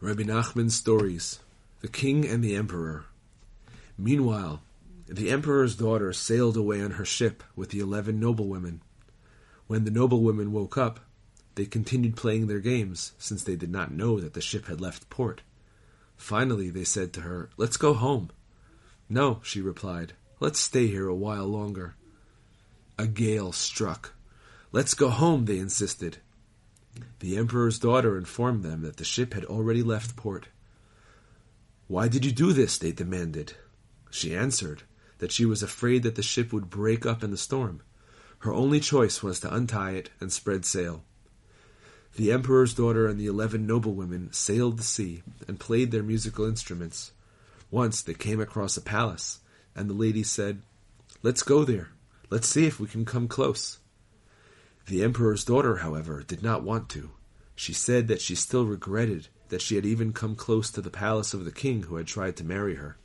Rabbi Nachman's stories, the king and the emperor. Meanwhile, the emperor's daughter sailed away on her ship with the eleven noblewomen. When the noblewomen woke up, they continued playing their games, since they did not know that the ship had left port. Finally, they said to her, Let's go home. No, she replied, Let's stay here a while longer. A gale struck. Let's go home, they insisted. The emperor's daughter informed them that the ship had already left port. Why did you do this? they demanded. She answered that she was afraid that the ship would break up in the storm. Her only choice was to untie it and spread sail. The emperor's daughter and the eleven noblewomen sailed the sea and played their musical instruments. Once they came across a palace, and the lady said, Let's go there. Let's see if we can come close. The emperor's daughter, however, did not want to. She said that she still regretted that she had even come close to the palace of the king who had tried to marry her.